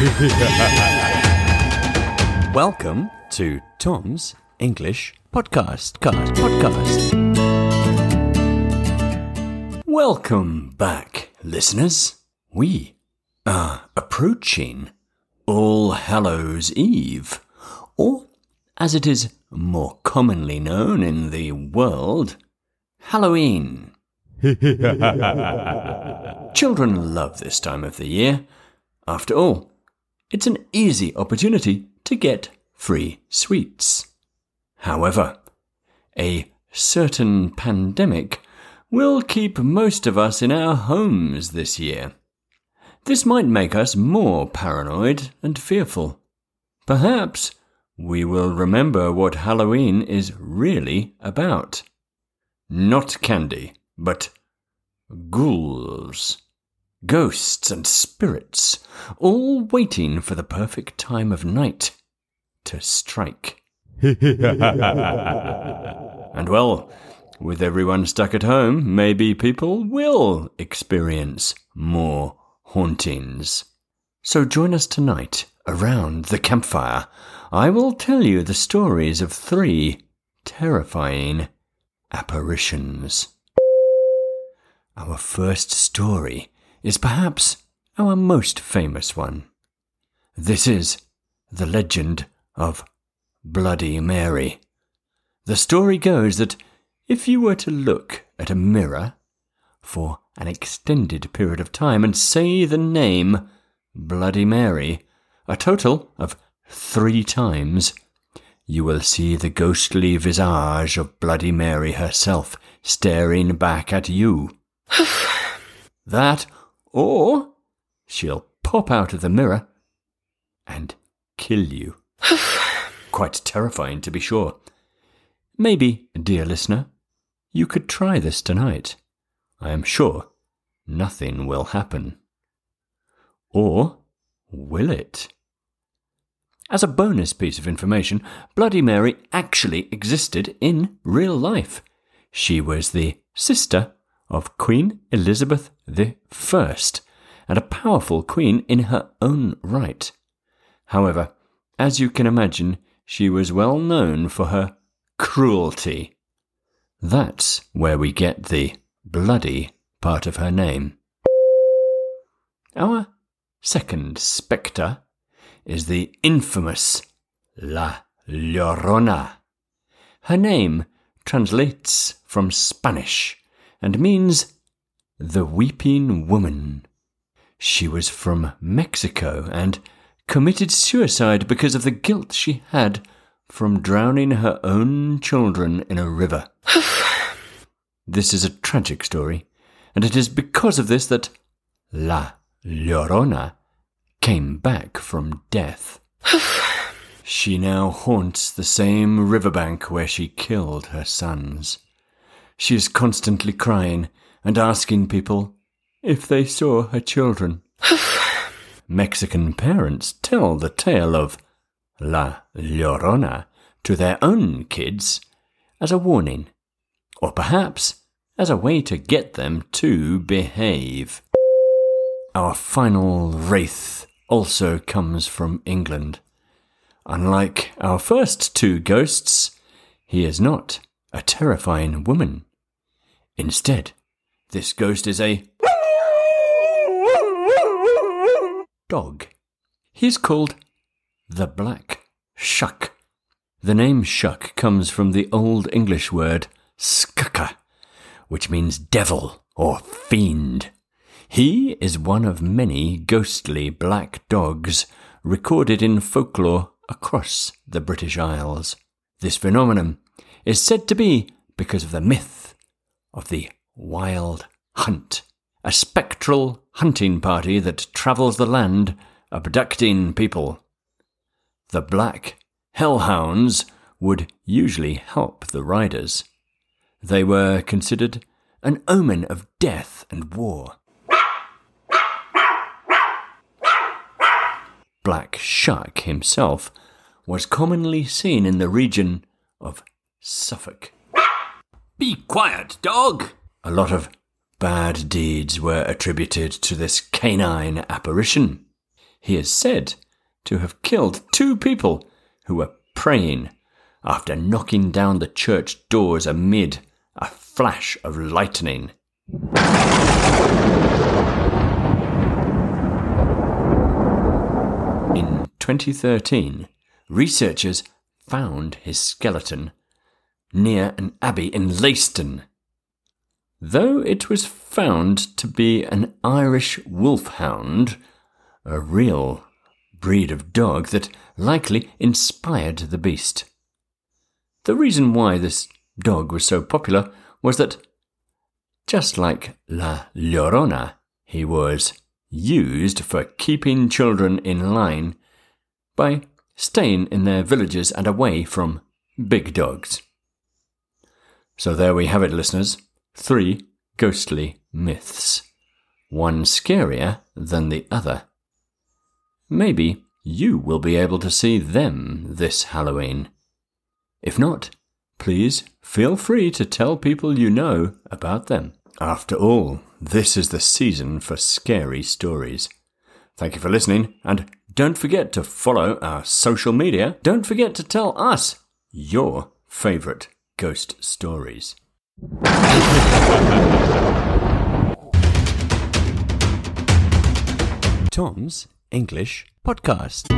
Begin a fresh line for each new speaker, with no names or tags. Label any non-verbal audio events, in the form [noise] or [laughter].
[laughs] Welcome to Tom's English Podcast. Cast, podcast. Welcome back, listeners. We are approaching All Hallows Eve, or as it is more commonly known in the world, Halloween. [laughs] Children love this time of the year. After all, it's an easy opportunity to get free sweets. However, a certain pandemic will keep most of us in our homes this year. This might make us more paranoid and fearful. Perhaps we will remember what Halloween is really about. Not candy, but ghouls, ghosts, and spirits, all waiting for the perfect time of night to strike. [laughs] and well, with everyone stuck at home, maybe people will experience more hauntings. So join us tonight around the campfire. I will tell you the stories of three terrifying apparitions. Our first story is perhaps our most famous one. This is the legend of Bloody Mary. The story goes that if you were to look at a mirror for an extended period of time and say the name Bloody Mary a total of three times, you will see the ghostly visage of Bloody Mary herself staring back at you. [sighs] that, or she'll pop out of the mirror and kill you. [sighs] Quite terrifying, to be sure. Maybe, dear listener, you could try this tonight. I am sure nothing will happen. Or will it? As a bonus piece of information, Bloody Mary actually existed in real life. She was the sister of Queen Elizabeth I and a powerful queen in her own right. However, as you can imagine, she was well known for her cruelty. That's where we get the bloody part of her name. Our second spectre is the infamous La Llorona. Her name translates from Spanish and means the weeping woman. She was from Mexico and committed suicide because of the guilt she had from drowning her own children in a river. [sighs] this is a tragic story, and it is because of this that La Llorona came back from death. [sighs] she now haunts the same riverbank where she killed her sons. She is constantly crying and asking people if they saw her children. [sighs] Mexican parents tell the tale of La Llorona to their own kids as a warning, or perhaps as a way to get them to behave. Our final wraith also comes from England. Unlike our first two ghosts, he is not a terrifying woman. Instead, this ghost is a dog. He's called the Black Shuck. The name Shuck comes from the Old English word scucca, which means devil or fiend. He is one of many ghostly black dogs recorded in folklore across the British Isles. This phenomenon is said to be because of the myth of the Wild Hunt, a spectral hunting party that travels the land abducting people. The black hellhounds would usually help the riders. They were considered an omen of death and war. Black Shuck himself was commonly seen in the region of Suffolk. Be quiet, dog! A lot of bad deeds were attributed to this canine apparition. he is said to have killed two people who were praying after knocking down the church doors amid a flash of lightning. In 2013, researchers found his skeleton near an abbey in Leiston. Though it was found to be an Irish wolfhound, a real breed of dog that likely inspired the beast. The reason why this dog was so popular was that, just like La Llorona, he was used for keeping children in line by staying in their villages and away from big dogs. So there we have it, listeners. Three ghostly myths. One scarier than the other. Maybe you will be able to see them this Halloween. If not, please feel free to tell people you know about them. After all, this is the season for scary stories. Thank you for listening, and don't forget to follow our social media. Don't forget to tell us your favourite ghost stories. Tom's English Podcast.